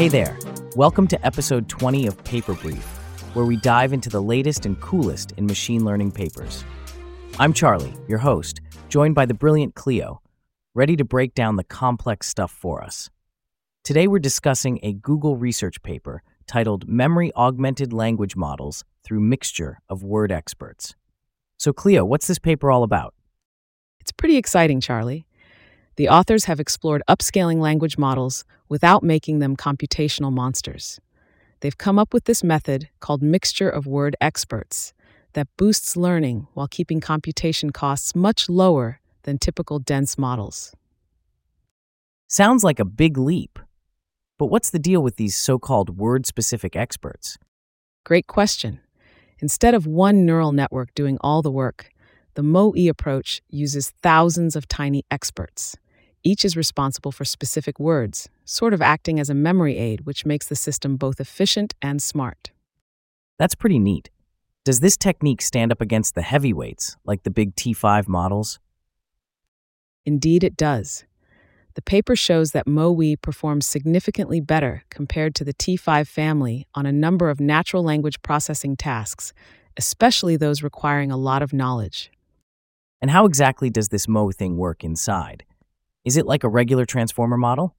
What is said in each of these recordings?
Hey there. Welcome to episode 20 of Paper Brief, where we dive into the latest and coolest in machine learning papers. I'm Charlie, your host, joined by the brilliant Cleo, ready to break down the complex stuff for us. Today we're discussing a Google research paper titled Memory Augmented Language Models Through Mixture of Word Experts. So, Cleo, what's this paper all about? It's pretty exciting, Charlie. The authors have explored upscaling language models without making them computational monsters. They've come up with this method called Mixture of Word Experts that boosts learning while keeping computation costs much lower than typical dense models. Sounds like a big leap. But what's the deal with these so called word specific experts? Great question. Instead of one neural network doing all the work, the MoE approach uses thousands of tiny experts. Each is responsible for specific words, sort of acting as a memory aid, which makes the system both efficient and smart. That's pretty neat. Does this technique stand up against the heavyweights, like the big T5 models? Indeed, it does. The paper shows that MoE performs significantly better compared to the T5 family on a number of natural language processing tasks, especially those requiring a lot of knowledge. And how exactly does this Mo thing work inside? Is it like a regular transformer model?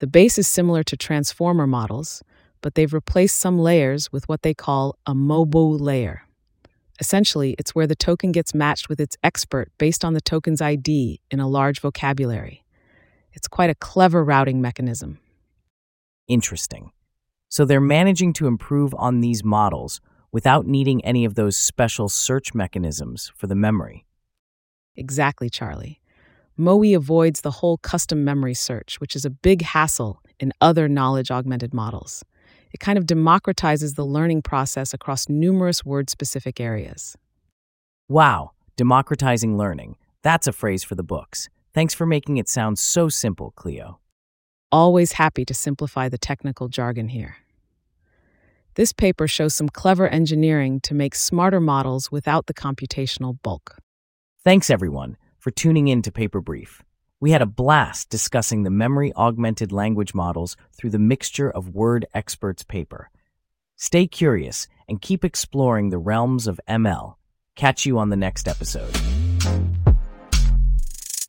The base is similar to transformer models, but they've replaced some layers with what they call a MOBO layer. Essentially, it's where the token gets matched with its expert based on the token's ID in a large vocabulary. It's quite a clever routing mechanism. Interesting. So they're managing to improve on these models without needing any of those special search mechanisms for the memory. Exactly, Charlie. MoE avoids the whole custom memory search, which is a big hassle in other knowledge augmented models. It kind of democratizes the learning process across numerous word specific areas. Wow, democratizing learning. That's a phrase for the books. Thanks for making it sound so simple, Cleo. Always happy to simplify the technical jargon here. This paper shows some clever engineering to make smarter models without the computational bulk. Thanks, everyone, for tuning in to Paper Brief. We had a blast discussing the memory augmented language models through the Mixture of Word Experts paper. Stay curious and keep exploring the realms of ML. Catch you on the next episode.